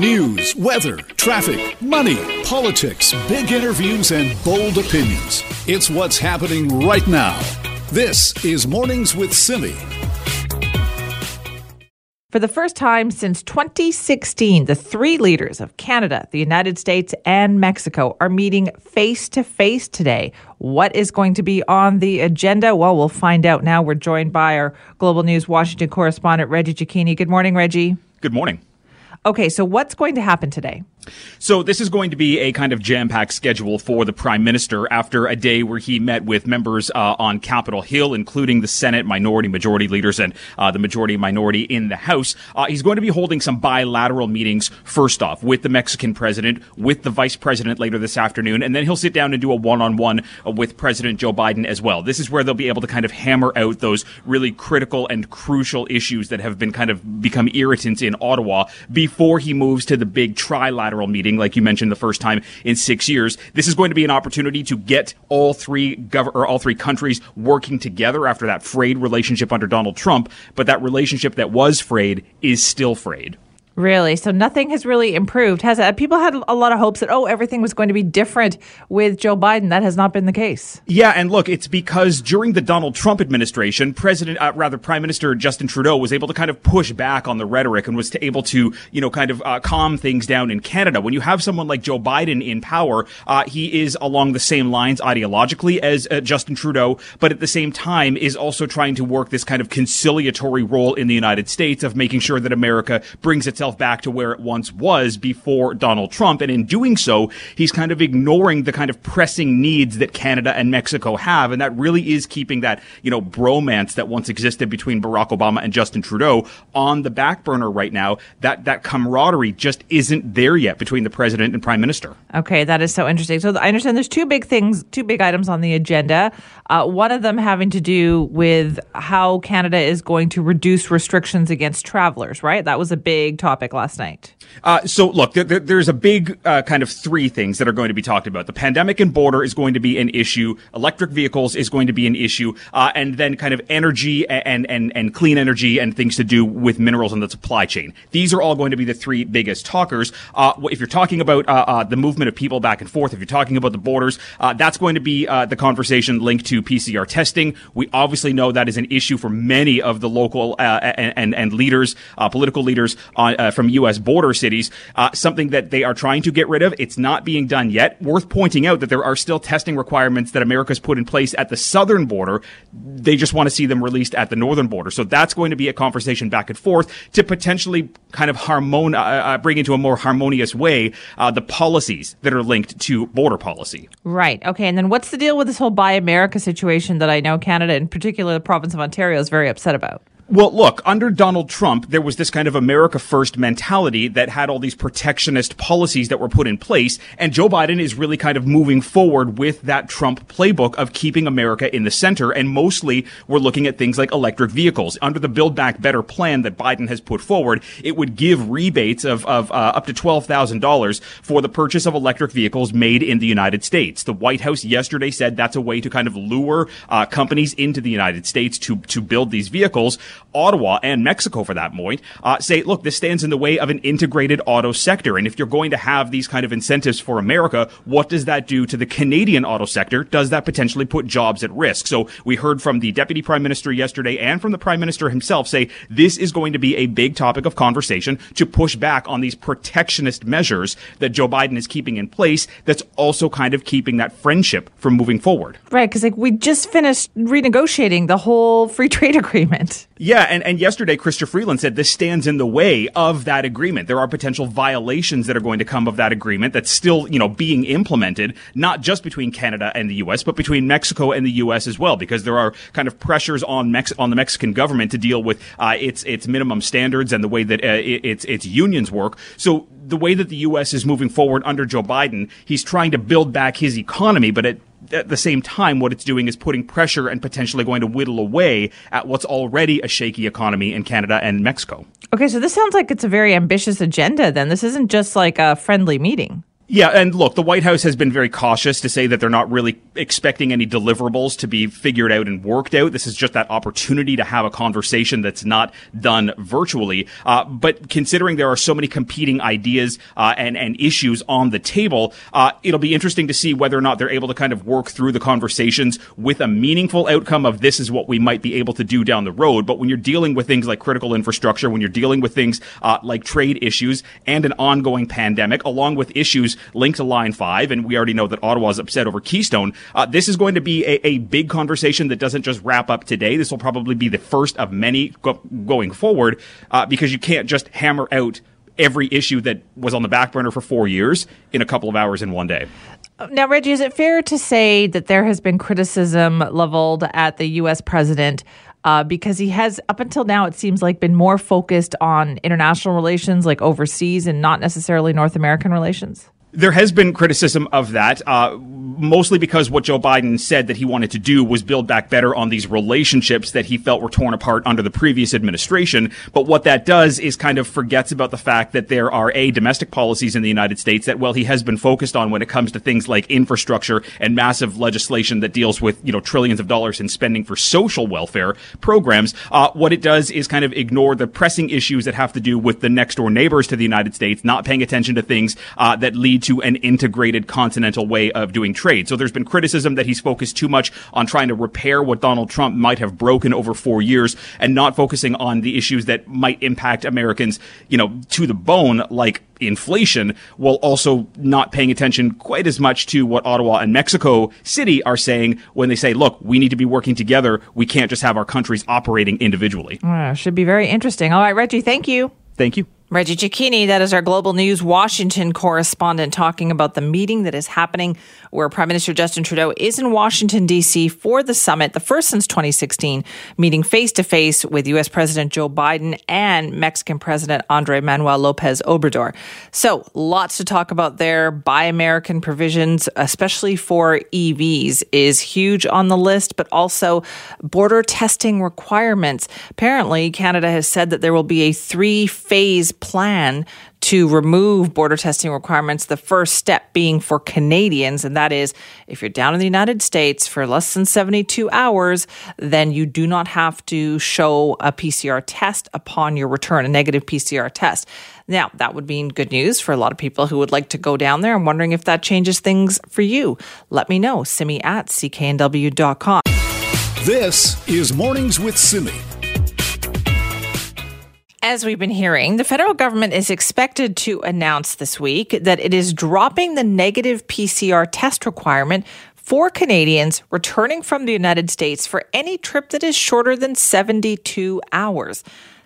News, weather, traffic, money, politics, big interviews, and bold opinions. It's what's happening right now. This is Mornings with Simi. For the first time since 2016, the three leaders of Canada, the United States, and Mexico are meeting face to face today. What is going to be on the agenda? Well, we'll find out now. We're joined by our Global News Washington correspondent, Reggie Cecchini. Good morning, Reggie. Good morning. Okay, so what's going to happen today? So this is going to be a kind of jam-packed schedule for the prime minister after a day where he met with members uh, on Capitol Hill, including the Senate minority, majority leaders, and uh, the majority minority in the House. Uh, he's going to be holding some bilateral meetings. First off, with the Mexican president, with the vice president later this afternoon, and then he'll sit down and do a one-on-one uh, with President Joe Biden as well. This is where they'll be able to kind of hammer out those really critical and crucial issues that have been kind of become irritants in Ottawa before he moves to the big trilateral meeting, like you mentioned the first time in six years. This is going to be an opportunity to get all three gov- or all three countries working together after that frayed relationship under Donald Trump. But that relationship that was frayed is still frayed. Really? So nothing has really improved, has it? People had a lot of hopes that, oh, everything was going to be different with Joe Biden. That has not been the case. Yeah, and look, it's because during the Donald Trump administration, President, uh, rather, Prime Minister Justin Trudeau was able to kind of push back on the rhetoric and was able to, you know, kind of uh, calm things down in Canada. When you have someone like Joe Biden in power, uh, he is along the same lines ideologically as uh, Justin Trudeau, but at the same time is also trying to work this kind of conciliatory role in the United States of making sure that America brings itself itself back to where it once was before Donald Trump. And in doing so, he's kind of ignoring the kind of pressing needs that Canada and Mexico have. And that really is keeping that, you know, bromance that once existed between Barack Obama and Justin Trudeau on the back burner right now. That, that camaraderie just isn't there yet between the president and prime minister. Okay. That is so interesting. So I understand there's two big things, two big items on the agenda. Uh, one of them having to do with how Canada is going to reduce restrictions against travelers, right? That was a big topic topic last night? Uh, so look, there, there's a big uh, kind of three things that are going to be talked about. The pandemic and border is going to be an issue. Electric vehicles is going to be an issue, uh, and then kind of energy and and and clean energy and things to do with minerals in the supply chain. These are all going to be the three biggest talkers. Uh, if you're talking about uh, uh, the movement of people back and forth, if you're talking about the borders, that's going to be the conversation linked to PCR testing. We obviously know that is an issue for many of the local and, and, and leaders, political leaders on, from U.S. border cities, uh, something that they are trying to get rid of. It's not being done yet. Worth pointing out that there are still testing requirements that America's put in place at the southern border. They just want to see them released at the northern border. So that's going to be a conversation back and forth to potentially kind of harmon- uh, uh, bring into a more harmonious way uh, the policies that are linked to border policy. Right. Okay. And then what's the deal with this whole Buy America situation that I know Canada, in particular the province of Ontario, is very upset about? Well, look, under Donald Trump, there was this kind of America first mentality that had all these protectionist policies that were put in place. And Joe Biden is really kind of moving forward with that Trump playbook of keeping America in the center. And mostly we're looking at things like electric vehicles. Under the Build Back Better plan that Biden has put forward, it would give rebates of, of uh, up to $12,000 for the purchase of electric vehicles made in the United States. The White House yesterday said that's a way to kind of lure uh, companies into the United States to, to build these vehicles. Ottawa and Mexico for that point, uh, say, look, this stands in the way of an integrated auto sector. And if you're going to have these kind of incentives for America, what does that do to the Canadian auto sector? Does that potentially put jobs at risk? So we heard from the deputy prime minister yesterday and from the prime minister himself say this is going to be a big topic of conversation to push back on these protectionist measures that Joe Biden is keeping in place. That's also kind of keeping that friendship from moving forward. Right. Cause like we just finished renegotiating the whole free trade agreement. Yeah, Yeah, and, and yesterday, Chrystia Freeland said this stands in the way of that agreement. There are potential violations that are going to come of that agreement that's still, you know, being implemented, not just between Canada and the U.S., but between Mexico and the U.S. as well, because there are kind of pressures on Mex- on the Mexican government to deal with uh, its its minimum standards and the way that uh, its its unions work. So the way that the U.S. is moving forward under Joe Biden, he's trying to build back his economy, but at at the same time, what it's doing is putting pressure and potentially going to whittle away at what's already a shaky economy in Canada and Mexico. Okay, so this sounds like it's a very ambitious agenda then. This isn't just like a friendly meeting. Yeah, and look, the White House has been very cautious to say that they're not really expecting any deliverables to be figured out and worked out. This is just that opportunity to have a conversation that's not done virtually. Uh, but considering there are so many competing ideas uh, and and issues on the table, uh, it'll be interesting to see whether or not they're able to kind of work through the conversations with a meaningful outcome of this is what we might be able to do down the road. But when you're dealing with things like critical infrastructure, when you're dealing with things uh, like trade issues and an ongoing pandemic, along with issues linked to Line 5, and we already know that Ottawa is upset over Keystone. Uh, this is going to be a, a, big conversation that doesn't just wrap up today. This will probably be the first of many go- going forward uh, because you can't just hammer out every issue that was on the back burner for four years in a couple of hours in one day. Now, Reggie, is it fair to say that there has been criticism leveled at the U.S. president uh, because he has, up until now, it seems like been more focused on international relations, like overseas, and not necessarily North American relations? There has been criticism of that, uh, mostly because what Joe Biden said that he wanted to do was build back better on these relationships that he felt were torn apart under the previous administration. But what that does is kind of forgets about the fact that there are a domestic policies in the United States that, well, he has been focused on when it comes to things like infrastructure and massive legislation that deals with, you know, trillions of dollars in spending for social welfare programs. Uh, what it does is kind of ignore the pressing issues that have to do with the next door neighbors to the United States, not paying attention to things uh, that lead lead to an integrated continental way of doing trade. So there's been criticism that he's focused too much on trying to repair what Donald Trump might have broken over four years and not focusing on the issues that might impact Americans, you know, to the bone, like inflation, while also not paying attention quite as much to what Ottawa and Mexico City are saying when they say, look, we need to be working together. We can't just have our countries operating individually. Uh, should be very interesting. All right, Reggie, thank you. Thank you. Reggie Cecchini, that is our Global News Washington correspondent, talking about the meeting that is happening where Prime Minister Justin Trudeau is in Washington, D.C. for the summit, the first since 2016, meeting face to face with U.S. President Joe Biden and Mexican President Andre Manuel Lopez Obrador. So, lots to talk about there. Buy American provisions, especially for EVs, is huge on the list, but also border testing requirements. Apparently, Canada has said that there will be a three phase plan to remove border testing requirements, the first step being for Canadians, and that is if you're down in the United States for less than 72 hours, then you do not have to show a PCR test upon your return, a negative PCR test. Now, that would mean good news for a lot of people who would like to go down there. I'm wondering if that changes things for you. Let me know. Simi at cknw.com. This is Mornings with Simi. As we've been hearing, the federal government is expected to announce this week that it is dropping the negative PCR test requirement for Canadians returning from the United States for any trip that is shorter than 72 hours.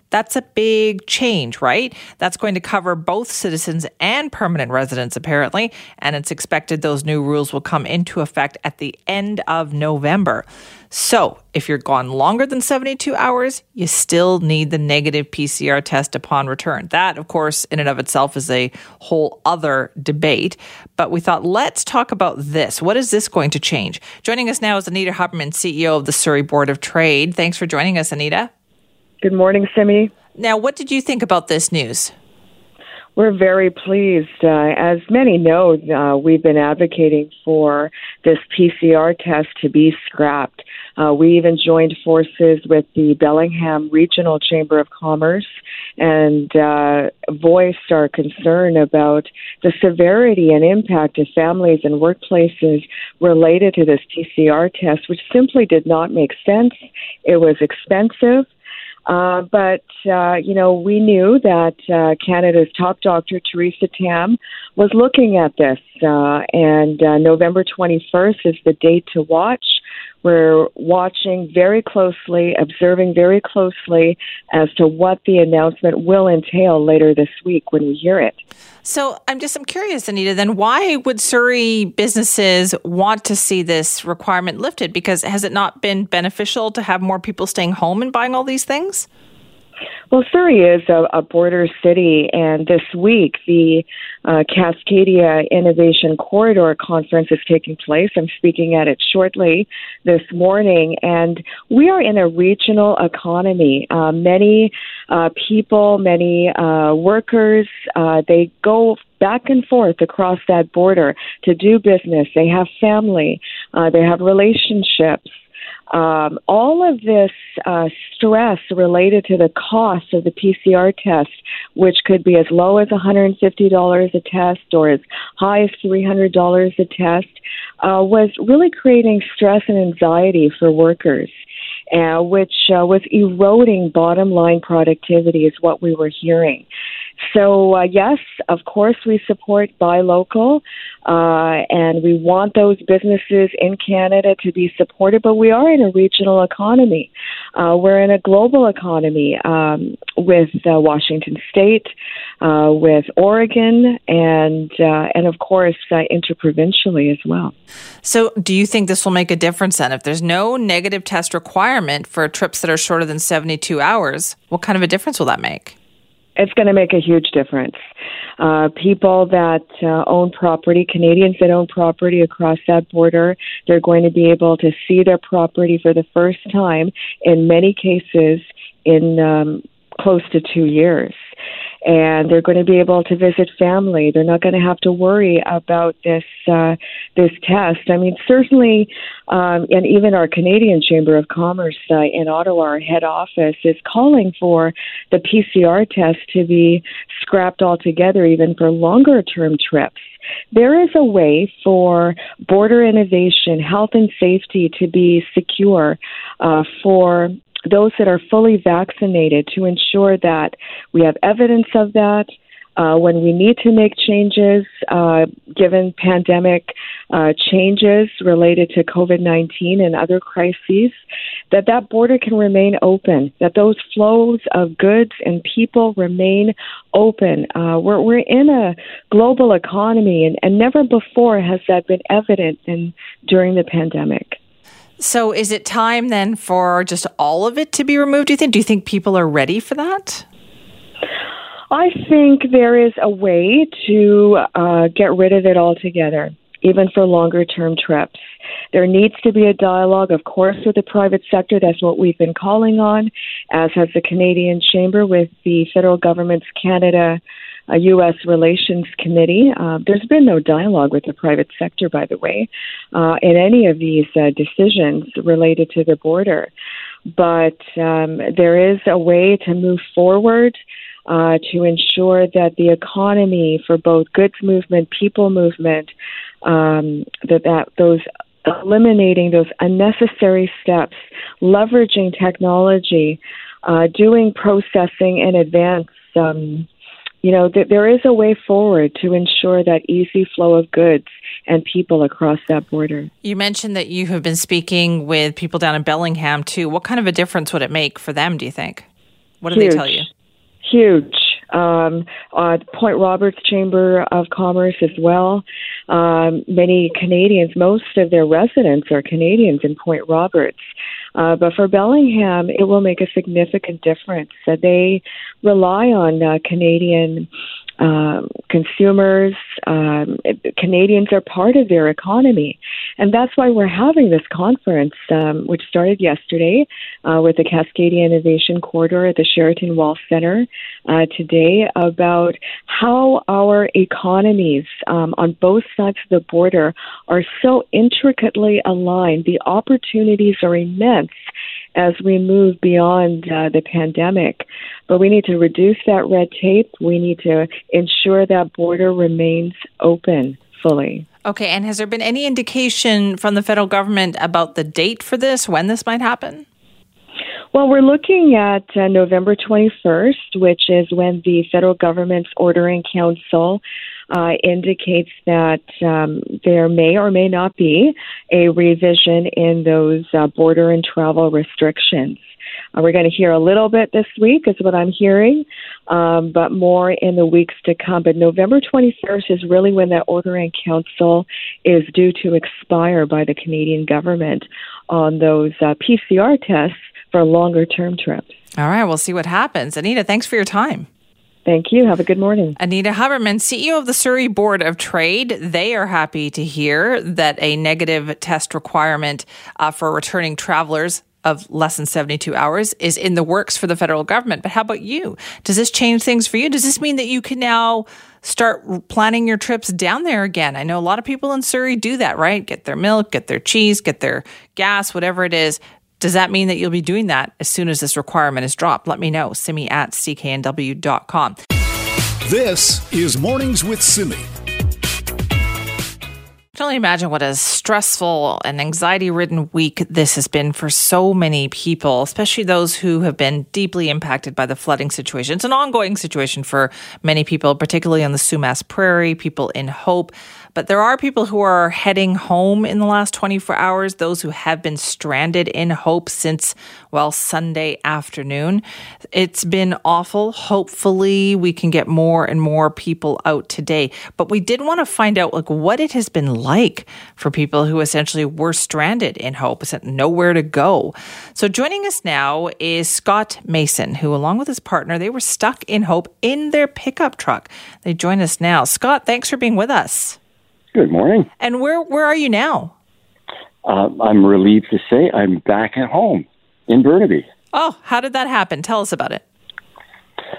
That's a big change, right? That's going to cover both citizens and permanent residents, apparently. And it's expected those new rules will come into effect at the end of November. So, if you're gone longer than 72 hours, you still need the negative PCR test upon return. That, of course, in and of itself is a whole other debate. But we thought, let's talk about this. What is this going to change? Joining us now is Anita Huberman, CEO of the Surrey Board of Trade. Thanks for joining us, Anita. Good morning, Simi. Now, what did you think about this news? We're very pleased. Uh, as many know, uh, we've been advocating for this PCR test to be scrapped. Uh, we even joined forces with the Bellingham Regional Chamber of Commerce and uh, voiced our concern about the severity and impact of families and workplaces related to this PCR test, which simply did not make sense. It was expensive. Uh, but, uh, you know, we knew that uh, Canada's top doctor, Theresa Tam, was looking at this. Uh, and uh, November 21st is the date to watch. We're watching very closely, observing very closely as to what the announcement will entail later this week when we hear it. So I'm just I'm curious, Anita. Then why would Surrey businesses want to see this requirement lifted? Because has it not been beneficial to have more people staying home and buying all these things? Well, Surrey is a, a border city, and this week the uh, Cascadia Innovation Corridor Conference is taking place. I'm speaking at it shortly this morning, and we are in a regional economy. Uh, many uh, people, many uh, workers, uh, they go back and forth across that border to do business. They have family, uh, they have relationships. Um, all of this uh, stress related to the cost of the PCR test, which could be as low as $150 a test or as high as $300 a test, uh, was really creating stress and anxiety for workers. Uh, which uh, was eroding bottom line productivity, is what we were hearing. So, uh, yes, of course, we support buy local, uh, and we want those businesses in Canada to be supported, but we are in a regional economy. Uh, we're in a global economy um, with uh, Washington State, uh, with Oregon, and, uh, and of course, interprovincially as well. So, do you think this will make a difference then? If there's no negative test requirement for trips that are shorter than 72 hours, what kind of a difference will that make? It's going to make a huge difference. Uh, people that uh, own property, Canadians that own property across that border, they're going to be able to see their property for the first time, in many cases, in um, close to two years and they're going to be able to visit family. They're not going to have to worry about this uh, this test. I mean, certainly, um, and even our Canadian Chamber of Commerce uh, in Ottawa, our head office, is calling for the PCR test to be scrapped altogether, even for longer term trips. There is a way for border innovation, health and safety to be secure uh, for those that are fully vaccinated to ensure that we have evidence of that. Uh, when we need to make changes, uh, given pandemic uh, changes related to COVID 19 and other crises, that that border can remain open, that those flows of goods and people remain open. Uh, we're, we're in a global economy, and, and never before has that been evident in, during the pandemic. So, is it time then for just all of it to be removed? Do you think? Do you think people are ready for that? I think there is a way to uh, get rid of it altogether, even for longer term trips. There needs to be a dialogue, of course, with the private sector. That's what we've been calling on, as has the Canadian Chamber with the federal government's Canada a U.S. Relations Committee. Uh, there's been no dialogue with the private sector, by the way, uh, in any of these uh, decisions related to the border. But um, there is a way to move forward. Uh, to ensure that the economy for both goods movement, people movement, um, that, that those eliminating those unnecessary steps, leveraging technology, uh, doing processing in advance um, you know, th- there is a way forward to ensure that easy flow of goods and people across that border. You mentioned that you have been speaking with people down in Bellingham too. What kind of a difference would it make for them, do you think? What do Huge. they tell you? Huge. Um, uh, Point Roberts Chamber of Commerce as well. Um, many Canadians, most of their residents are Canadians in Point Roberts. Uh, but for Bellingham, it will make a significant difference. Uh, they rely on uh, Canadian um, consumers, um, Canadians are part of their economy. And that's why we're having this conference, um, which started yesterday uh, with the Cascadia Innovation Corridor at the Sheraton Wall Center uh, today about how our economies um, on both sides of the border are so intricately aligned. The opportunities are immense as we move beyond uh, the pandemic. But we need to reduce that red tape. We need to ensure that border remains open fully. Okay, and has there been any indication from the federal government about the date for this, when this might happen? Well, we're looking at uh, November 21st, which is when the federal government's order in council uh, indicates that um, there may or may not be a revision in those uh, border and travel restrictions. Uh, we're going to hear a little bit this week, is what I'm hearing, um, but more in the weeks to come. But November 21st is really when that order in council is due to expire by the Canadian government on those uh, PCR tests for longer term trips. All right, we'll see what happens. Anita, thanks for your time. Thank you. Have a good morning. Anita Huberman, CEO of the Surrey Board of Trade. They are happy to hear that a negative test requirement uh, for returning travelers of less than 72 hours is in the works for the federal government. But how about you? Does this change things for you? Does this mean that you can now start planning your trips down there again? I know a lot of people in Surrey do that, right? Get their milk, get their cheese, get their gas, whatever it is. Does that mean that you'll be doing that as soon as this requirement is dropped? Let me know. Simi at cknw.com. This is Mornings with Simi. I can only imagine what a stressful and anxiety ridden week this has been for so many people, especially those who have been deeply impacted by the flooding situation. It's an ongoing situation for many people, particularly on the Sumas Prairie, people in Hope. But there are people who are heading home in the last 24 hours, those who have been stranded in Hope since, well, Sunday afternoon. It's been awful. Hopefully, we can get more and more people out today. But we did want to find out like what it has been like for people who essentially were stranded in Hope, nowhere to go. So joining us now is Scott Mason, who, along with his partner, they were stuck in Hope in their pickup truck. They join us now. Scott, thanks for being with us. Good morning. And where where are you now? Uh, I'm relieved to say I'm back at home in Burnaby. Oh, how did that happen? Tell us about it.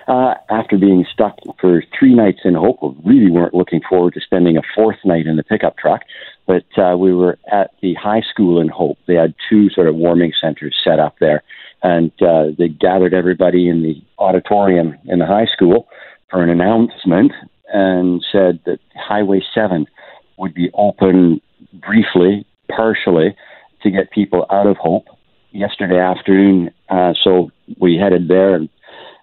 Uh, after being stuck for three nights in Hope, we really weren't looking forward to spending a fourth night in the pickup truck. But uh, we were at the high school in Hope. They had two sort of warming centers set up there, and uh, they gathered everybody in the auditorium in the high school for an announcement and said that Highway 7 would be open briefly, partially, to get people out of Hope yesterday afternoon. Uh, so we headed there, and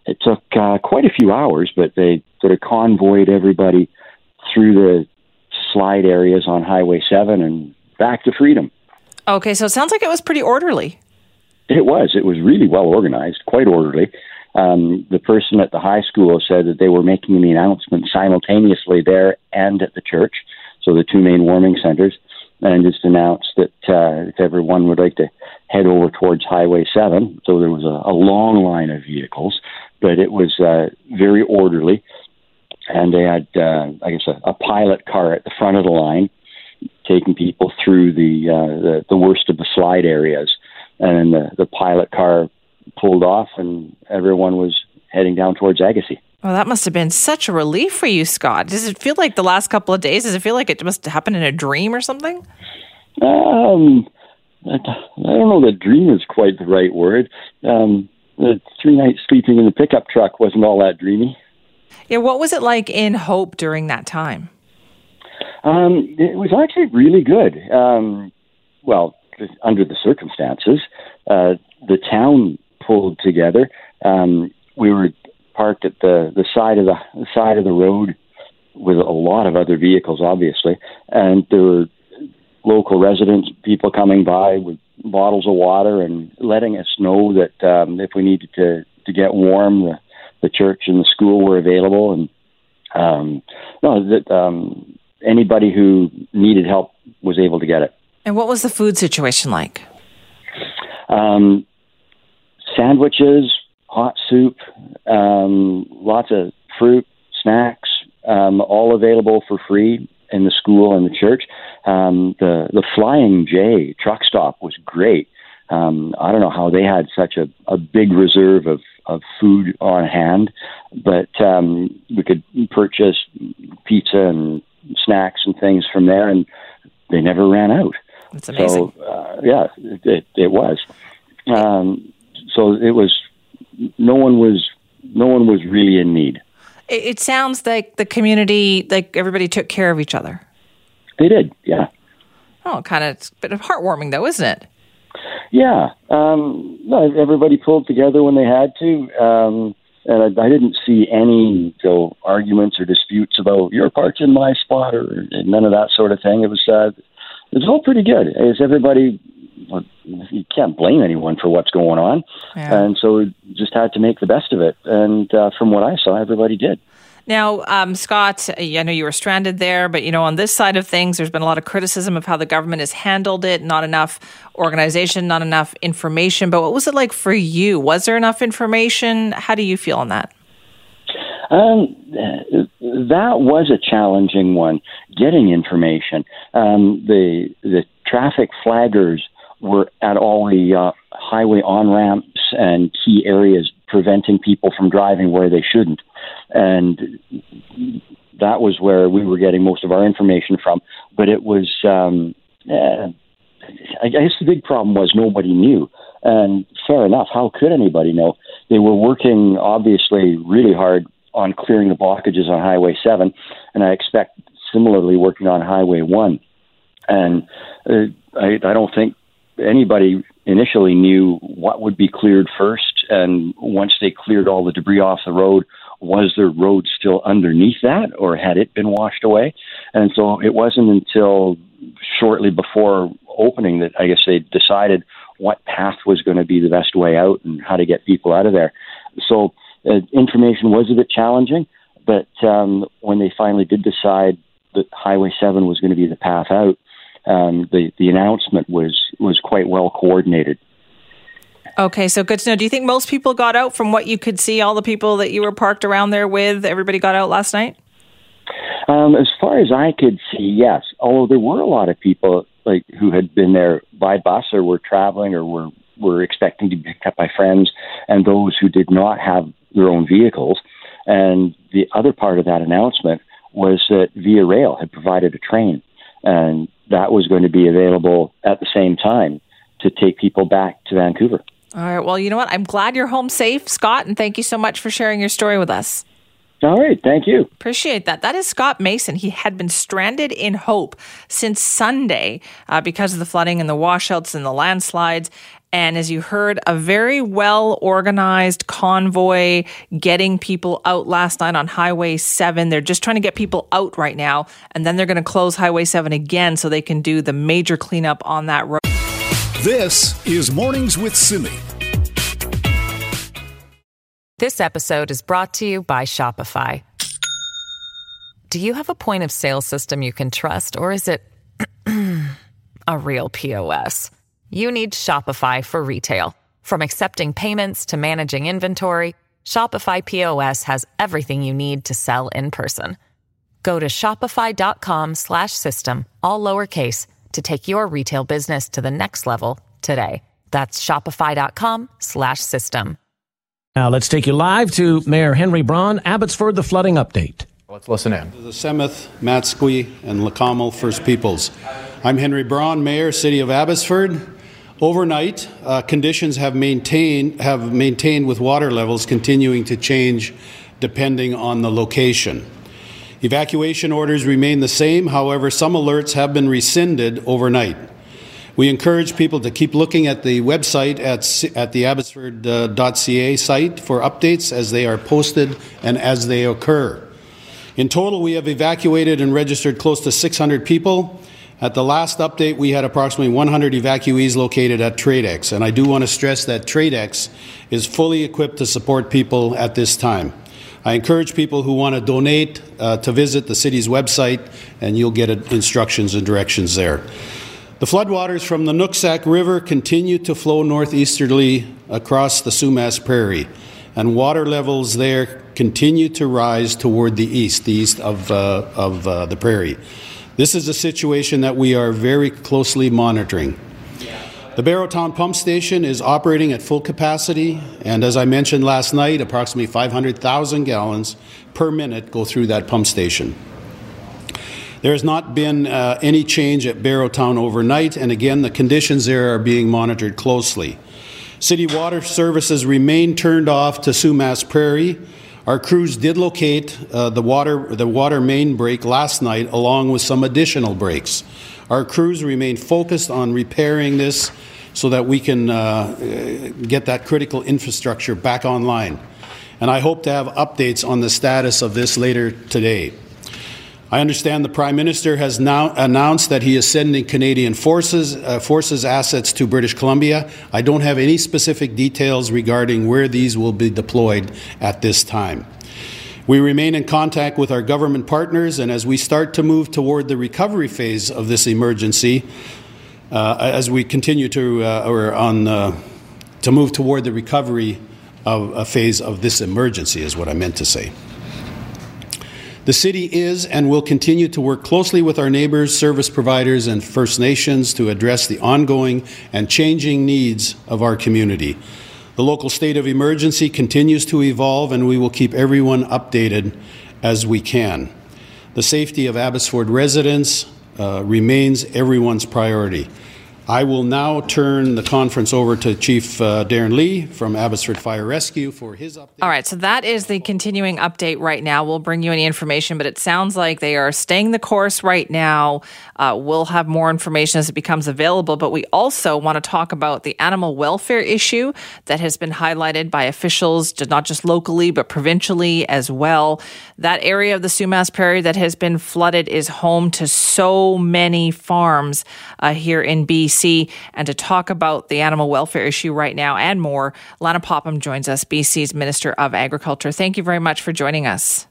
it took uh, quite a few hours, but they sort of convoyed everybody through the slide areas on Highway 7 and back to freedom. Okay, so it sounds like it was pretty orderly. It was. It was really well organized, quite orderly. Um, the person at the high school said that they were making the announcement simultaneously there and at the church so the two main warming centers, and just announced that uh, if everyone would like to head over towards Highway 7, so there was a, a long line of vehicles, but it was uh, very orderly, and they had, uh, I guess, a, a pilot car at the front of the line taking people through the, uh, the the worst of the slide areas, and the the pilot car pulled off, and everyone was heading down towards Agassiz. Well, that must have been such a relief for you, Scott. Does it feel like the last couple of days? Does it feel like it must happen in a dream or something? Um, I don't know that dream is quite the right word. Um, the three nights sleeping in the pickup truck wasn't all that dreamy. Yeah, what was it like in Hope during that time? Um, it was actually really good. Um, well, under the circumstances, uh, the town pulled together. Um, we were parked at the the side of the, the side of the road with a lot of other vehicles, obviously, and there were local residents, people coming by with bottles of water and letting us know that um, if we needed to to get warm, the the church and the school were available, and um, no, that um, anybody who needed help was able to get it. And what was the food situation like? Um, sandwiches, hot soup, um, lots of fruit, snacks, um, all available for free in the school and the church. Um, the the Flying J truck stop was great. Um, I don't know how they had such a, a big reserve of, of food on hand, but um, we could purchase pizza and snacks and things from there, and they never ran out. That's amazing. So, uh, yeah, it, it was. Um, so it was no one was no one was really in need. It, it sounds like the community, like everybody took care of each other. They did, yeah. Oh, kind of a bit of heartwarming, though, isn't it? Yeah, um, no, everybody pulled together when they had to. Um, and I, I didn't see any you know, arguments or disputes about your parked in my spot or none of that sort of thing. It was uh, it was all pretty good. Is everybody? You can't blame anyone for what's going on, yeah. and so we just had to make the best of it. And uh, from what I saw, everybody did. Now, um, Scott, I know you were stranded there, but you know, on this side of things, there's been a lot of criticism of how the government has handled it. Not enough organization, not enough information. But what was it like for you? Was there enough information? How do you feel on that? Um, that was a challenging one. Getting information. Um, the the traffic flaggers were at all the uh, highway on ramps and key areas, preventing people from driving where they shouldn't and that was where we were getting most of our information from. But it was, um, uh, I guess, the big problem was nobody knew. And fair enough, how could anybody know? They were working obviously really hard on clearing the blockages on Highway 7, and I expect similarly working on Highway 1. And uh, I, I don't think anybody initially knew what would be cleared first. And once they cleared all the debris off the road, was the road still underneath that or had it been washed away? And so it wasn't until shortly before opening that I guess they decided what path was going to be the best way out and how to get people out of there. So uh, information was a bit challenging, but um, when they finally did decide that Highway 7 was going to be the path out, um, the, the announcement was, was quite well coordinated. Okay, so good to know. Do you think most people got out from what you could see? All the people that you were parked around there with, everybody got out last night? Um, as far as I could see, yes. Although there were a lot of people like who had been there by bus or were traveling or were were expecting to be picked up by friends, and those who did not have their own vehicles. And the other part of that announcement was that Via Rail had provided a train, and that was going to be available at the same time to take people back to Vancouver. All right. Well, you know what? I'm glad you're home safe, Scott, and thank you so much for sharing your story with us. All right. Thank you. Appreciate that. That is Scott Mason. He had been stranded in Hope since Sunday uh, because of the flooding and the washouts and the landslides. And as you heard, a very well organized convoy getting people out last night on Highway 7. They're just trying to get people out right now. And then they're going to close Highway 7 again so they can do the major cleanup on that road. This is Mornings with Simi. This episode is brought to you by Shopify. Do you have a point of sale system you can trust, or is it a real POS? You need Shopify for retail. From accepting payments to managing inventory, Shopify POS has everything you need to sell in person. Go to shopify.com/system all lowercase to take your retail business to the next level today. That's shopify.com slash system. Now let's take you live to Mayor Henry Braun, Abbotsford, the flooding update. Let's listen in. The Semá:th, Matsqui, and Leq'á:mel First Peoples. I'm Henry Braun, Mayor, City of Abbotsford. Overnight, uh, conditions have maintained have maintained with water levels continuing to change depending on the location. Evacuation orders remain the same, however, some alerts have been rescinded overnight. We encourage people to keep looking at the website at, at the abbotsford.ca site for updates as they are posted and as they occur. In total, we have evacuated and registered close to 600 people. At the last update, we had approximately 100 evacuees located at TradeX, and I do want to stress that TradeX is fully equipped to support people at this time. I encourage people who want to donate uh, to visit the city's website, and you'll get instructions and directions there. The floodwaters from the Nooksack River continue to flow northeasterly across the Sumas Prairie, and water levels there continue to rise toward the east, the east of, uh, of uh, the prairie. This is a situation that we are very closely monitoring. The Barrowtown pump station is operating at full capacity, and as I mentioned last night, approximately 500,000 gallons per minute go through that pump station. There has not been uh, any change at Barrowtown overnight, and again, the conditions there are being monitored closely. City water services remain turned off to Sumas Prairie. Our crews did locate uh, the water the water main break last night, along with some additional breaks. Our crews remain focused on repairing this so that we can uh, get that critical infrastructure back online. and I hope to have updates on the status of this later today. I understand the Prime Minister has now announced that he is sending Canadian forces, uh, forces assets to British Columbia. I don't have any specific details regarding where these will be deployed at this time. We remain in contact with our government partners, and as we start to move toward the recovery phase of this emergency, uh, as we continue to uh, or on uh, to move toward the recovery of a phase of this emergency, is what I meant to say. The city is and will continue to work closely with our neighbors, service providers, and First Nations to address the ongoing and changing needs of our community. The local state of emergency continues to evolve, and we will keep everyone updated as we can. The safety of Abbotsford residents uh, remains everyone's priority. I will now turn the conference over to Chief uh, Darren Lee from Abbotsford Fire Rescue for his update. All right, so that is the continuing update right now. We'll bring you any information, but it sounds like they are staying the course right now. Uh, we'll have more information as it becomes available, but we also want to talk about the animal welfare issue that has been highlighted by officials, not just locally, but provincially as well. That area of the Sumas Prairie that has been flooded is home to so many farms uh, here in BC. BC. And to talk about the animal welfare issue right now and more, Lana Popham joins us, BC's Minister of Agriculture. Thank you very much for joining us.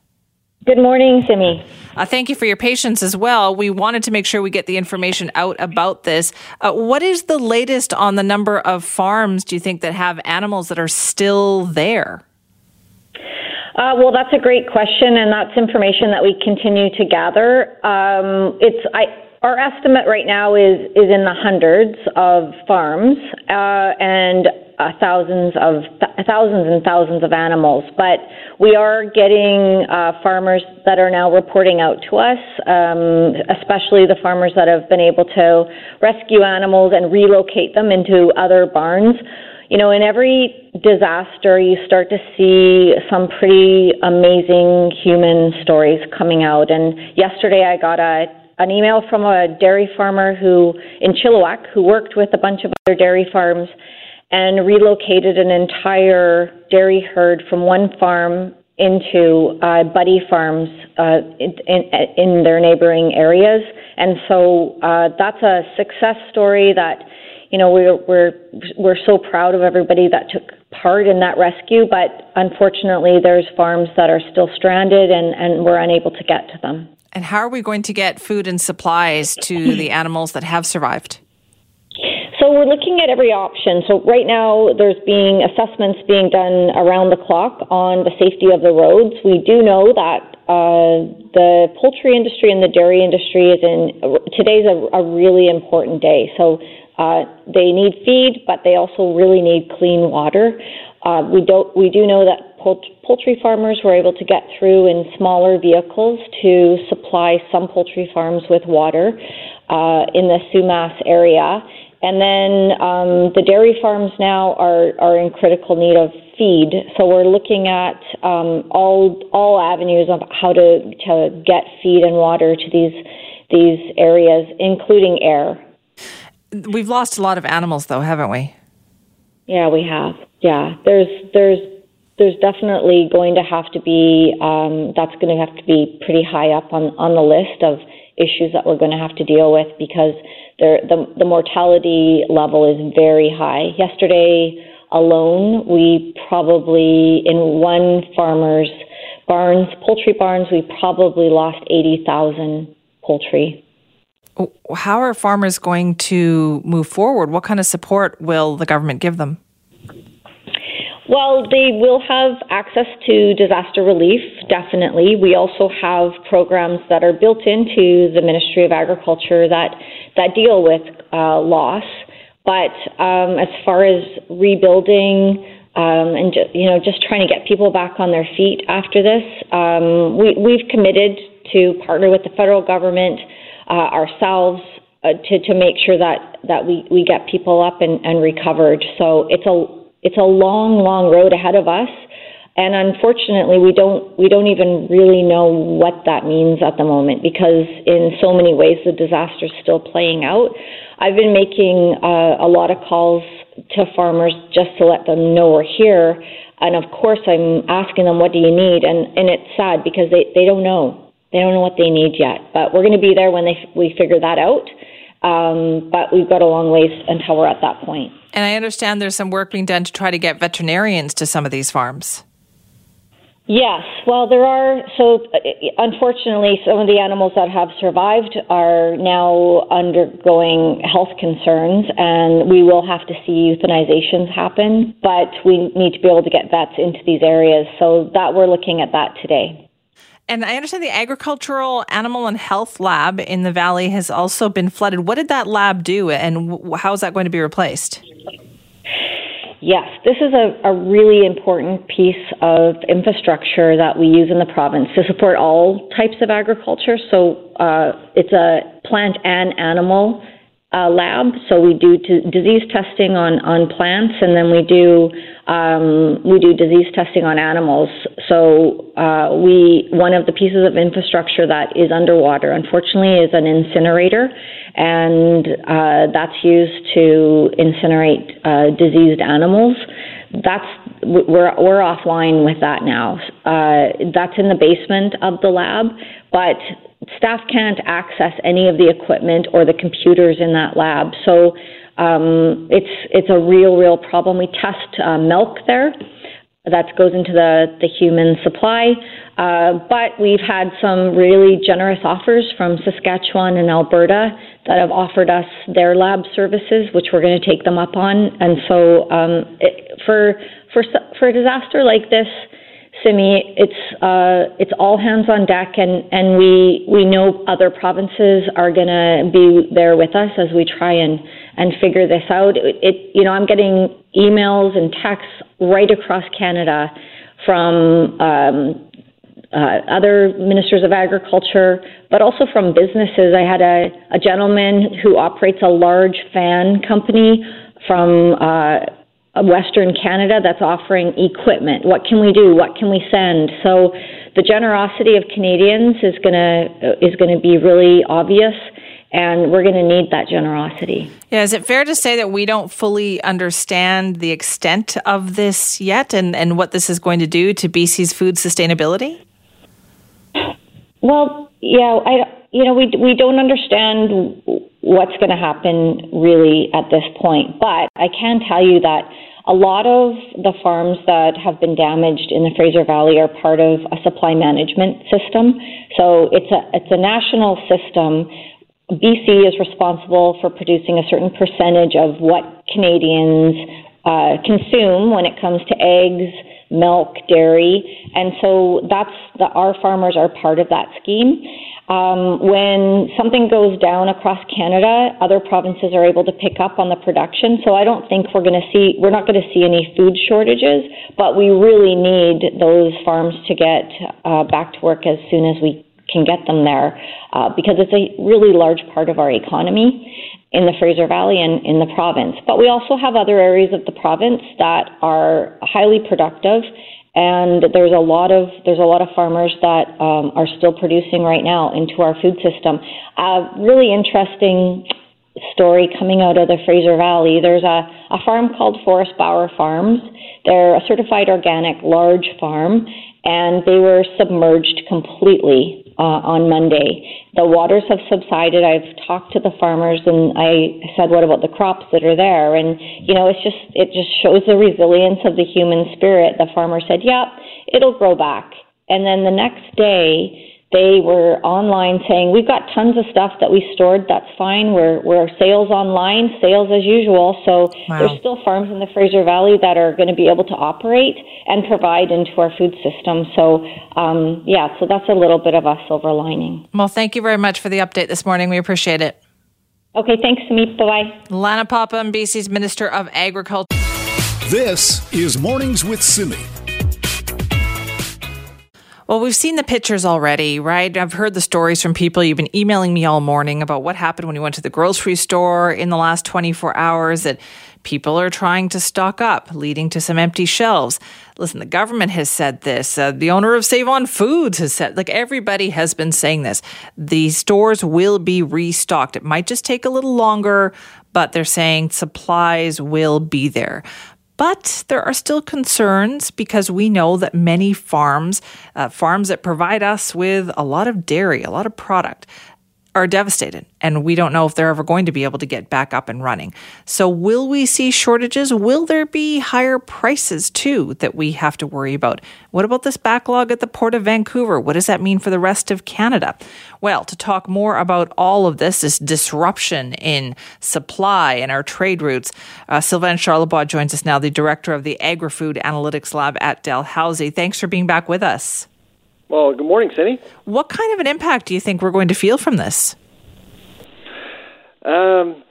Good morning, Simi. Uh, thank you for your patience as well. We wanted to make sure we get the information out about this. Uh, what is the latest on the number of farms, do you think, that have animals that are still there? Uh, well, that's a great question, and that's information that we continue to gather. Um, it's I, our estimate right now is is in the hundreds of farms uh, and uh, thousands of th- thousands and thousands of animals. But we are getting uh, farmers that are now reporting out to us, um, especially the farmers that have been able to rescue animals and relocate them into other barns. You know, in every disaster, you start to see some pretty amazing human stories coming out. And yesterday, I got a an email from a dairy farmer who in Chilliwack who worked with a bunch of other dairy farms and relocated an entire dairy herd from one farm into uh, buddy farms uh, in, in, in, their neighboring areas. And so uh, that's a success story that you know we're we're we're so proud of everybody that took part in that rescue. But unfortunately, there's farms that are still stranded and and we're unable to get to them. And how are we going to get food and supplies to the animals that have survived? So we're looking at every option. So right now there's being assessments being done around the clock on the safety of the roads. We do know that uh, the poultry industry and the dairy industry is in today's a, a really important day. So uh, they need feed, but they also really need clean water. Uh, we don't. We do know that poultry farmers were able to get through in smaller vehicles to supply some poultry farms with water uh, in the Sumas area. And then um, the dairy farms now are, are in critical need of feed. So we're looking at um, all all avenues of how to to get feed and water to these these areas, including air. We've lost a lot of animals, though, haven't we? Yeah, we have. Yeah, there's there's there's definitely going to have to be um, that's going to have to be pretty high up on on the list of issues that we're going to have to deal with because the the mortality level is very high. Yesterday alone, we probably in one farmer's barns, poultry barns, we probably lost eighty thousand poultry. How are farmers going to move forward? What kind of support will the government give them? Well, they will have access to disaster relief, definitely. We also have programs that are built into the Ministry of Agriculture that, that deal with uh, loss. But um, as far as rebuilding um, and ju- you know just trying to get people back on their feet after this, um, we, we've committed to partner with the federal government uh, ourselves uh, to, to make sure that, that we, we get people up and, and recovered. So it's a it's a long, long road ahead of us. And unfortunately, we don't we don't even really know what that means at the moment because in so many ways the disaster is still playing out. I've been making uh, a lot of calls to farmers just to let them know we're here. And of course, I'm asking them, what do you need? And, and it's sad because they, they don't know. They don't know what they need yet. But we're going to be there when they, we figure that out. Um, but we've got a long ways until we're at that point. And I understand there's some work being done to try to get veterinarians to some of these farms. Yes, well, there are. So, uh, unfortunately, some of the animals that have survived are now undergoing health concerns, and we will have to see euthanizations happen. But we need to be able to get vets into these areas, so that we're looking at that today. And I understand the Agricultural Animal and Health Lab in the Valley has also been flooded. What did that lab do, and how is that going to be replaced? Yes, this is a, a really important piece of infrastructure that we use in the province to support all types of agriculture. So uh, it's a plant and animal uh, lab. So we do t- disease testing on, on plants, and then we do um, we do disease testing on animals. So uh, we one of the pieces of infrastructure that is underwater, unfortunately, is an incinerator and uh, that's used to incinerate uh, diseased animals. That's we're we're offline with that now. Uh, that's in the basement of the lab, but staff can't access any of the equipment or the computers in that lab. So um, it's it's a real real problem. We test uh, milk there that goes into the, the human supply. Uh, but we've had some really generous offers from Saskatchewan and Alberta that have offered us their lab services, which we're going to take them up on. And so, um, it, for for for a disaster like this, Simi, it's uh, it's all hands on deck, and and we we know other provinces are going to be there with us as we try and and figure this out. It, it you know I'm getting emails and texts right across Canada from um, uh, other ministers of agriculture, but also from businesses. I had a, a gentleman who operates a large fan company from uh, Western Canada that's offering equipment. What can we do? What can we send? So the generosity of Canadians is gonna uh, is going to be really obvious and we're going to need that generosity. Yeah, is it fair to say that we don't fully understand the extent of this yet and, and what this is going to do to BC's food sustainability? Well, yeah, I you know we we don't understand what's going to happen really at this point, but I can tell you that a lot of the farms that have been damaged in the Fraser Valley are part of a supply management system. So it's a it's a national system. BC is responsible for producing a certain percentage of what Canadians uh, consume when it comes to eggs, milk, dairy, and so that's the, our farmers are part of that scheme. Um, when something goes down across Canada, other provinces are able to pick up on the production. So I don't think we're going to see we're not going to see any food shortages, but we really need those farms to get uh, back to work as soon as we can get them there, uh, because it's a really large part of our economy in the Fraser Valley and in the province. But we also have other areas of the province that are highly productive and there's a lot of there's a lot of farmers that um, are still producing right now into our food system. A really interesting story coming out of the Fraser Valley. There's a, a farm called Forstbauer Farms. They're a certified organic large farm, and they were submerged completely uh, on Monday. The waters have subsided. I've talked to the farmers, and I said, "What about the crops that are there?" And you know, it's just it just shows the resilience of the human spirit. The farmer said, "Yeah, it'll grow back." And then the next day, they were online saying, We've got tons of stuff that we stored, that's fine. We're, we're sales online, sales as usual. So wow. there's still farms in the Fraser Valley that are going to be able to operate and provide into our food system. So, um, yeah, so that's a little bit of a silver lining. Well, thank you very much for the update this morning. We appreciate it. Okay, thanks, Simi. Bye bye. Lana Popham, BC's Minister of Agriculture. This is Mornings with Simi. Well, we've seen the pictures already, right? I've heard the stories from people. You've been emailing me all morning about what happened when you went to the grocery store in the last 24 hours that people are trying to stock up, leading to some empty shelves. Listen, the government has said this. Uh, the owner of Save On Foods has said, like everybody has been saying this. The stores will be restocked. It might just take a little longer, but they're saying supplies will be there. But there are still concerns because we know that many farms, uh, farms that provide us with a lot of dairy, a lot of product, are devastated, and we don't know if they're ever going to be able to get back up and running. So, will we see shortages? Will there be higher prices too that we have to worry about? What about this backlog at the Port of Vancouver? What does that mean for the rest of Canada? Well, to talk more about all of this, this disruption in supply and our trade routes, uh, Sylvain Charlebois joins us now, the director of the Agri Food Analytics Lab at Dalhousie. Thanks for being back with us. Well, good morning, Cindy. What kind of an impact do you think we're going to feel from this? Um,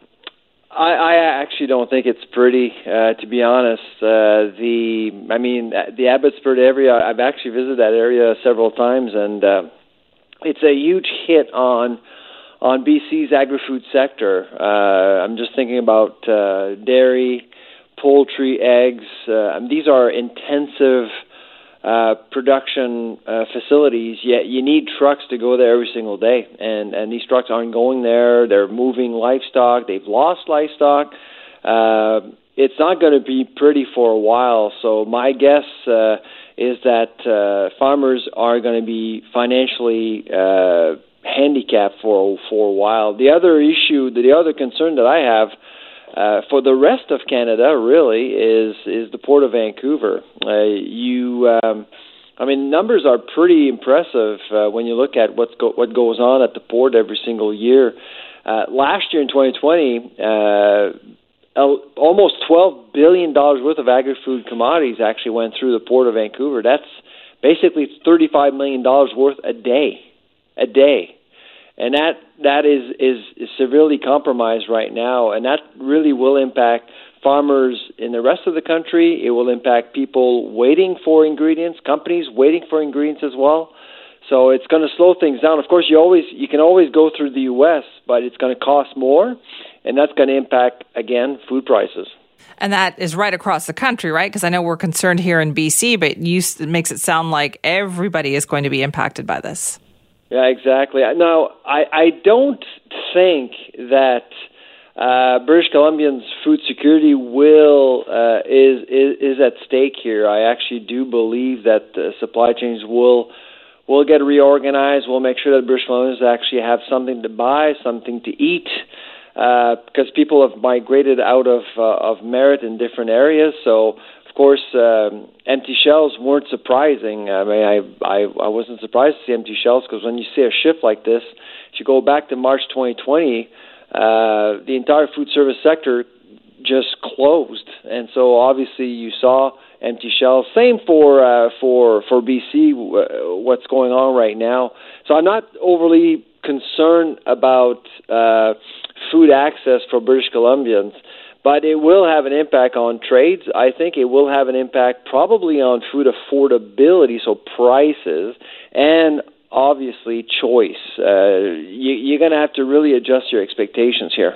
I, I actually don't think it's pretty, uh, to be honest. Uh, the, I mean, the Abbotsford area. I've actually visited that area several times, and uh, it's a huge hit on on BC's agri-food sector. Uh, I'm just thinking about uh, dairy, poultry, eggs. Uh, these are intensive uh, production uh, facilities, yet you need trucks to go there every single day, and and these trucks aren't going there. They're moving livestock. They've lost livestock. Uh, it's not going to be pretty for a while. So my guess uh, is that uh, farmers are going to be financially uh, handicapped for for a while. The other issue, the other concern that I have uh, for the rest of Canada, really, is is the Port of Vancouver. Uh, you, um, I mean, numbers are pretty impressive uh, when you look at what's go- what goes on at the port every single year. Uh, last year in 2020, uh, almost 12 billion dollars worth of agri-food commodities actually went through the Port of Vancouver. That's basically 35 million dollars worth a day, a day and that that is, is severely compromised right now, and that really will impact farmers in the rest of the country. It will impact people waiting for ingredients, companies waiting for ingredients as well. So it's going to slow things down. Of course, you always you can always go through the U.S., but it's going to cost more, and that's going to impact again food prices. And that is right across the country, right? Because I know we're concerned here in BC, but you, it makes it sound like everybody is going to be impacted by this. Yeah, exactly. Now, I, I don't think that uh, British Columbians' food security will uh, is, is is at stake here. I actually do believe that the supply chains will will get reorganized. We'll make sure that British Columbians actually have something to buy, something to eat, uh, because people have migrated out of uh, of Merritt in different areas. So of course, um, empty shells weren't surprising. I mean, I I, I wasn't surprised to see empty shells because when you see a shift like this, if you go back to March 2020, uh, the entire food service sector just closed, and so obviously you saw empty shells. Same for uh, for for BC, what's going on right now. So I'm not overly concerned about uh, food access for British Columbians but it will have an impact on trades. I think it will have an impact probably on food affordability, so prices, and obviously choice. Uh, you, you're going to have to really adjust your expectations here.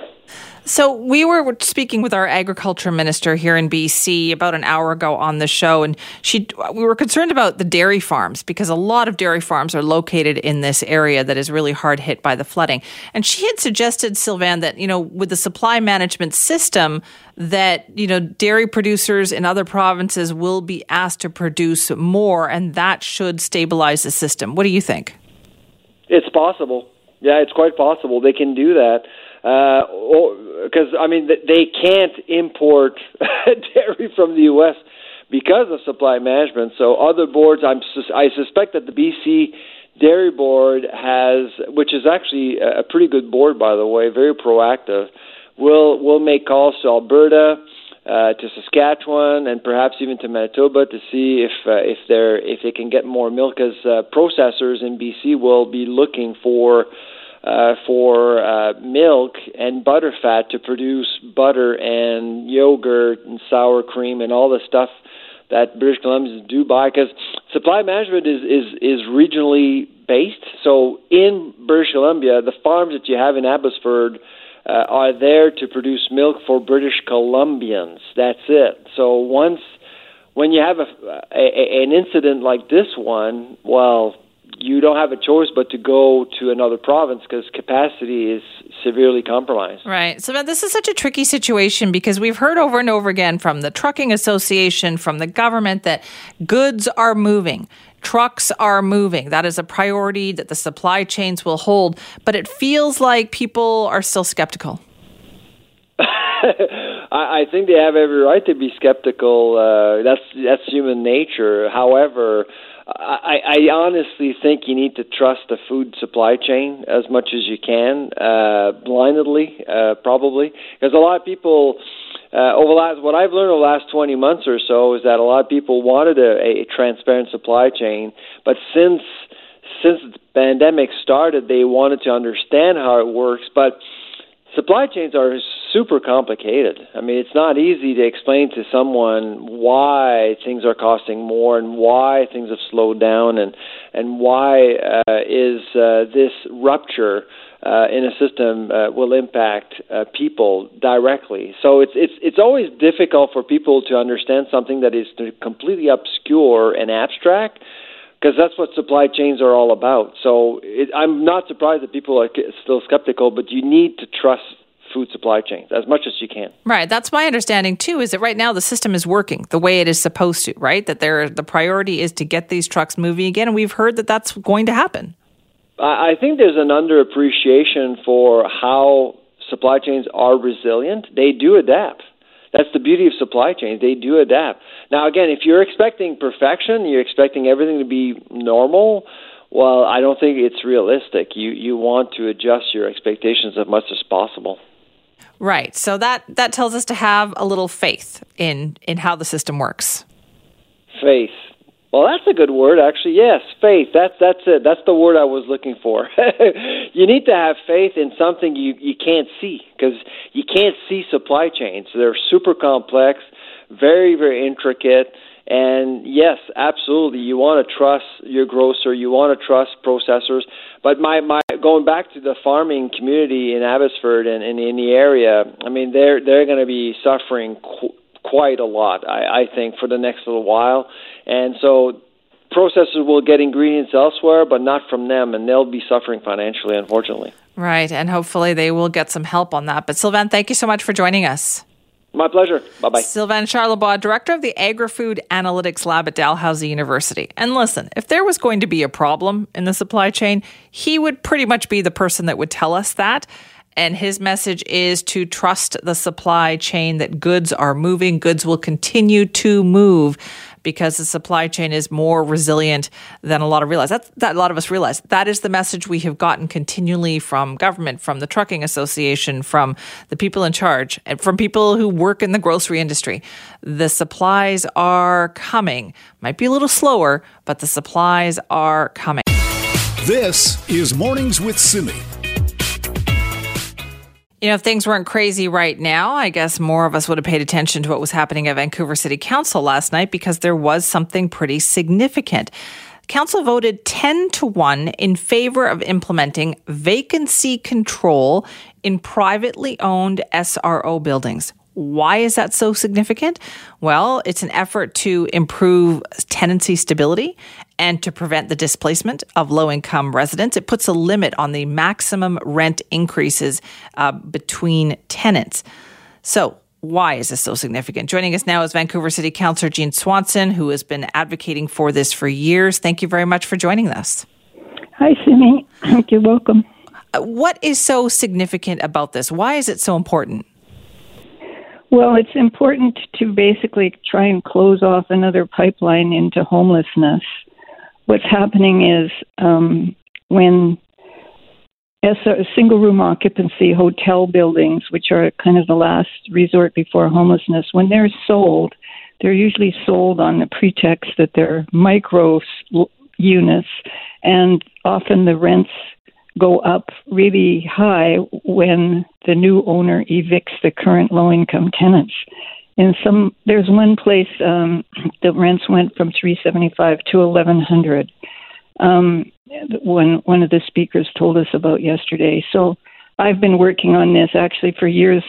So we were speaking with our agriculture minister here in BC about an hour ago on the show, and she we were concerned about the dairy farms because a lot of dairy farms are located in this area that is really hard hit by the flooding. And she had suggested, Sylvain, that you know with the supply management system that you know dairy producers in other provinces will be asked to produce more, and that should stabilize the system. What do you think? It's possible. Yeah, it's quite possible they can do that because uh, I mean they can't import dairy from the U.S. because of supply management. So other boards, I'm I suspect that the BC Dairy Board has, which is actually a pretty good board by the way, very proactive, will will make calls to Alberta. Uh, to Saskatchewan and perhaps even to Manitoba to see if uh, if they if they can get more milk as uh, processors in BC will be looking for uh, for uh, milk and butter fat to produce butter and yogurt and sour cream and all the stuff that British Columbians do buy because supply management is, is, is regionally based. So in British Columbia, the farms that you have in Abbotsford uh, are there to produce milk for British Columbians. That's it. So once when you have a, a an incident like this one, well, you don't have a choice but to go to another province because capacity is severely compromised. Right. So this is such a tricky situation because we've heard over and over again from the trucking association, from the government that goods are moving. Trucks are moving. That is a priority that the supply chains will hold. But it feels like people are still skeptical. I, I think they have every right to be skeptical. Uh, that's that's human nature. However, I, I honestly think you need to trust the food supply chain as much as you can, uh, blindly, uh, probably, because a lot of people. Uh, over the last, what I've learned over the last 20 months or so is that a lot of people wanted a, a transparent supply chain, but since since the pandemic started, they wanted to understand how it works. But supply chains are super complicated. I mean, it's not easy to explain to someone why things are costing more and why things have slowed down and and why uh, is uh, this rupture uh, in a system uh, will impact uh, people directly. So it's it's it's always difficult for people to understand something that is completely obscure and abstract because that's what supply chains are all about. So it, I'm not surprised that people are still skeptical, but you need to trust food supply chains as much as you can. Right. That's my understanding too. Is that right now the system is working the way it is supposed to. Right. That there the priority is to get these trucks moving again, and we've heard that that's going to happen. I think there's an underappreciation for how supply chains are resilient. They do adapt. That's the beauty of supply chains. They do adapt. Now, again, if you're expecting perfection, you're expecting everything to be normal. Well, I don't think it's realistic. You you want to adjust your expectations as much as possible. Right. So that that tells us to have a little faith in in how the system works. Faith. Well, that's a good word, actually. Yes, faith. That's that's it. That's the word I was looking for. you need to have faith in something you you can't see because you can't see supply chains. They're super complex, very very intricate. And yes, absolutely, you want to trust your grocer, you want to trust processors. But my, my going back to the farming community in Abbotsford and, and in the area, I mean, they're they're going to be suffering qu- quite a lot, I, I think, for the next little while. And so processors will get ingredients elsewhere, but not from them, and they'll be suffering financially, unfortunately. Right, and hopefully they will get some help on that. But Sylvain, thank you so much for joining us. My pleasure. Bye bye. Sylvain Charlebois, director of the Agri Food Analytics Lab at Dalhousie University. And listen, if there was going to be a problem in the supply chain, he would pretty much be the person that would tell us that. And his message is to trust the supply chain that goods are moving, goods will continue to move because the supply chain is more resilient than a lot of realize. That's that a lot of us realize. That is the message we have gotten continually from government, from the trucking association, from the people in charge, and from people who work in the grocery industry. The supplies are coming. Might be a little slower, but the supplies are coming. This is Mornings with Simi. You know, if things weren't crazy right now, I guess more of us would have paid attention to what was happening at Vancouver City Council last night because there was something pretty significant. Council voted 10 to 1 in favor of implementing vacancy control in privately owned SRO buildings. Why is that so significant? Well, it's an effort to improve tenancy stability and to prevent the displacement of low income residents. It puts a limit on the maximum rent increases uh, between tenants. So, why is this so significant? Joining us now is Vancouver City Councillor Jean Swanson, who has been advocating for this for years. Thank you very much for joining us. Hi, Simi. Thank You're welcome. Uh, what is so significant about this? Why is it so important? Well, it's important to basically try and close off another pipeline into homelessness. What's happening is um, when single room occupancy hotel buildings, which are kind of the last resort before homelessness, when they're sold, they're usually sold on the pretext that they're micro units, and often the rents go up really high when the new owner evicts the current low income tenants. In some, there's one place um, the rents went from 375 to 1100. Um, when one of the speakers told us about yesterday. So I've been working on this actually for years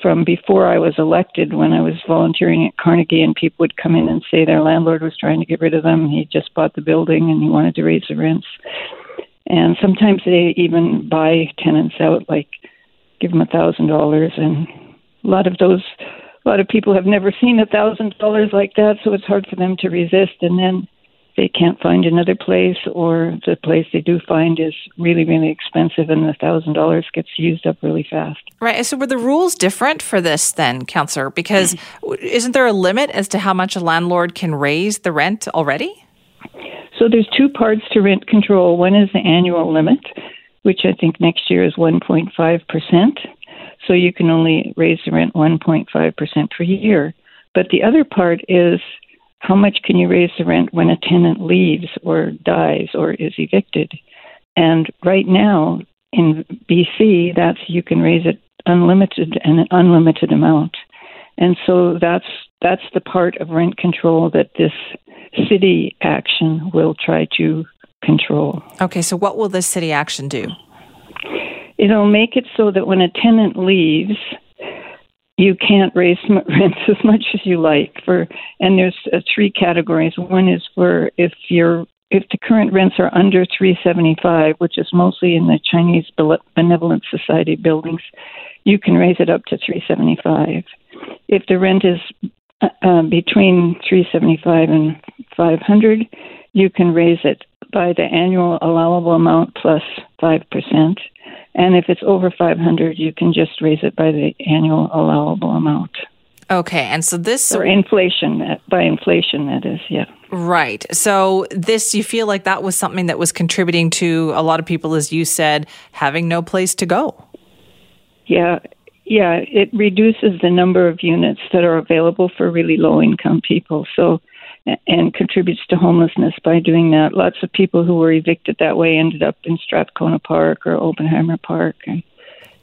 from before I was elected when I was volunteering at Carnegie and people would come in and say their landlord was trying to get rid of them. He just bought the building and he wanted to raise the rents. And sometimes they even buy tenants out, like give them a thousand dollars, and a lot of those, a lot of people have never seen a thousand dollars like that, so it's hard for them to resist, and then they can't find another place, or the place they do find is really, really expensive, and the thousand dollars gets used up really fast. Right. So, were the rules different for this then, Councillor? Because mm-hmm. isn't there a limit as to how much a landlord can raise the rent already? So, there's two parts to rent control. One is the annual limit, which I think next year is 1.5 percent. So, you can only raise the rent 1.5 percent per year. But the other part is how much can you raise the rent when a tenant leaves or dies or is evicted? And right now in BC, that's you can raise it unlimited and an unlimited amount. And so that's that's the part of rent control that this city action will try to control. Okay, so what will this city action do? It'll make it so that when a tenant leaves, you can't raise rents as much as you like for and there's uh, three categories. One is for if you're if the current rents are under 375 which is mostly in the chinese benevolent society buildings you can raise it up to 375 if the rent is uh, uh between 375 and 500 you can raise it by the annual allowable amount plus 5% and if it's over 500, you can just raise it by the annual allowable amount. Okay, and so this or inflation by inflation that is, yeah. Right. So this you feel like that was something that was contributing to a lot of people as you said having no place to go. Yeah. Yeah, it reduces the number of units that are available for really low income people. So and contributes to homelessness by doing that. Lots of people who were evicted that way ended up in Strathcona Park or Oppenheimer Park and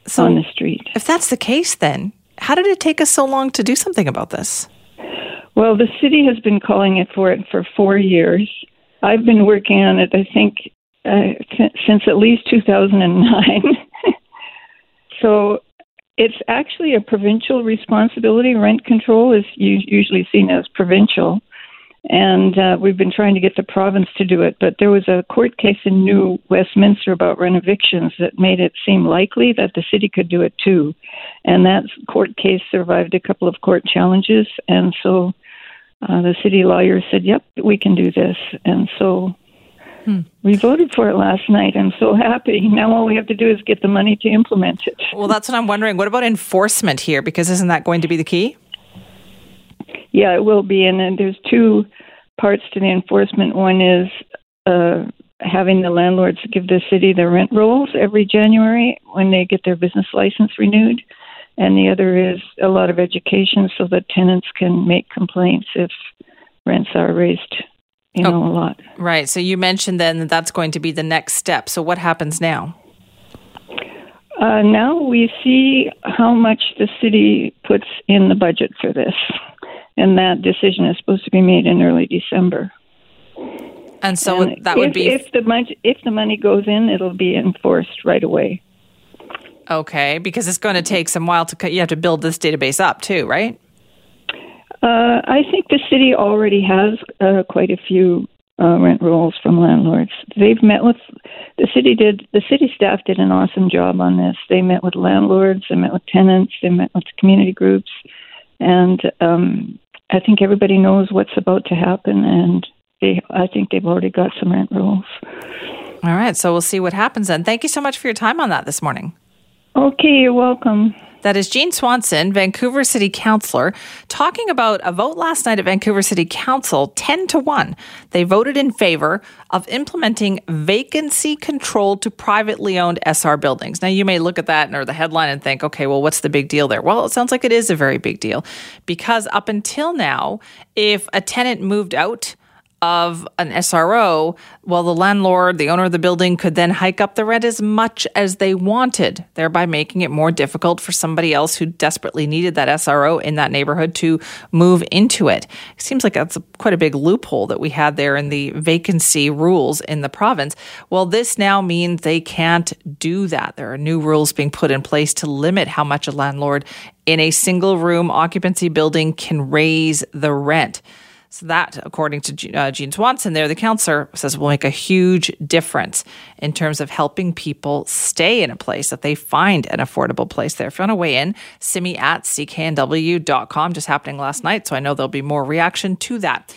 so on the street. If that's the case, then how did it take us so long to do something about this? Well, the city has been calling it for it for four years. I've been working on it, I think, uh, since at least 2009. so it's actually a provincial responsibility. Rent control is usually seen as provincial and uh, we've been trying to get the province to do it. But there was a court case in New Westminster about rent evictions that made it seem likely that the city could do it too, and that court case survived a couple of court challenges, and so uh, the city lawyer said, "Yep, we can do this," and so. Hmm. We voted for it last night. I'm so happy. Now all we have to do is get the money to implement it. Well, that's what I'm wondering. What about enforcement here? Because isn't that going to be the key? Yeah, it will be. And then there's two parts to the enforcement. One is uh, having the landlords give the city the rent rolls every January when they get their business license renewed. And the other is a lot of education so that tenants can make complaints if rents are raised, you know, oh, a lot. Right. So you mentioned then that that's going to be the next step. So what happens now? Uh, now we see how much the city puts in the budget for this and that decision is supposed to be made in early December. And so and that would be if the money if the money goes in, it'll be enforced right away. Okay, because it's going to take some while to you have to build this database up too, right? Uh, I think the city already has uh, quite a few uh, rent rolls from landlords. They've met with the city did the city staff did an awesome job on this. They met with landlords, they met with tenants, they met with community groups, and um, I think everybody knows what's about to happen, and they, I think they've already got some rent rolls. All right, so we'll see what happens then. Thank you so much for your time on that this morning. Okay, you're welcome. That is Jean Swanson, Vancouver City Councillor, talking about a vote last night at Vancouver City Council 10 to 1. They voted in favor of implementing vacancy control to privately owned SR buildings. Now, you may look at that or the headline and think, okay, well, what's the big deal there? Well, it sounds like it is a very big deal because up until now, if a tenant moved out, of an SRO, well, the landlord, the owner of the building, could then hike up the rent as much as they wanted, thereby making it more difficult for somebody else who desperately needed that SRO in that neighborhood to move into it. It seems like that's a, quite a big loophole that we had there in the vacancy rules in the province. Well, this now means they can't do that. There are new rules being put in place to limit how much a landlord in a single room occupancy building can raise the rent. So that, according to uh, Jean Swanson, there, the counselor says will make a huge difference in terms of helping people stay in a place that they find an affordable place there. If you want to weigh in, simi at cknw.com, just happening last night. So I know there'll be more reaction to that.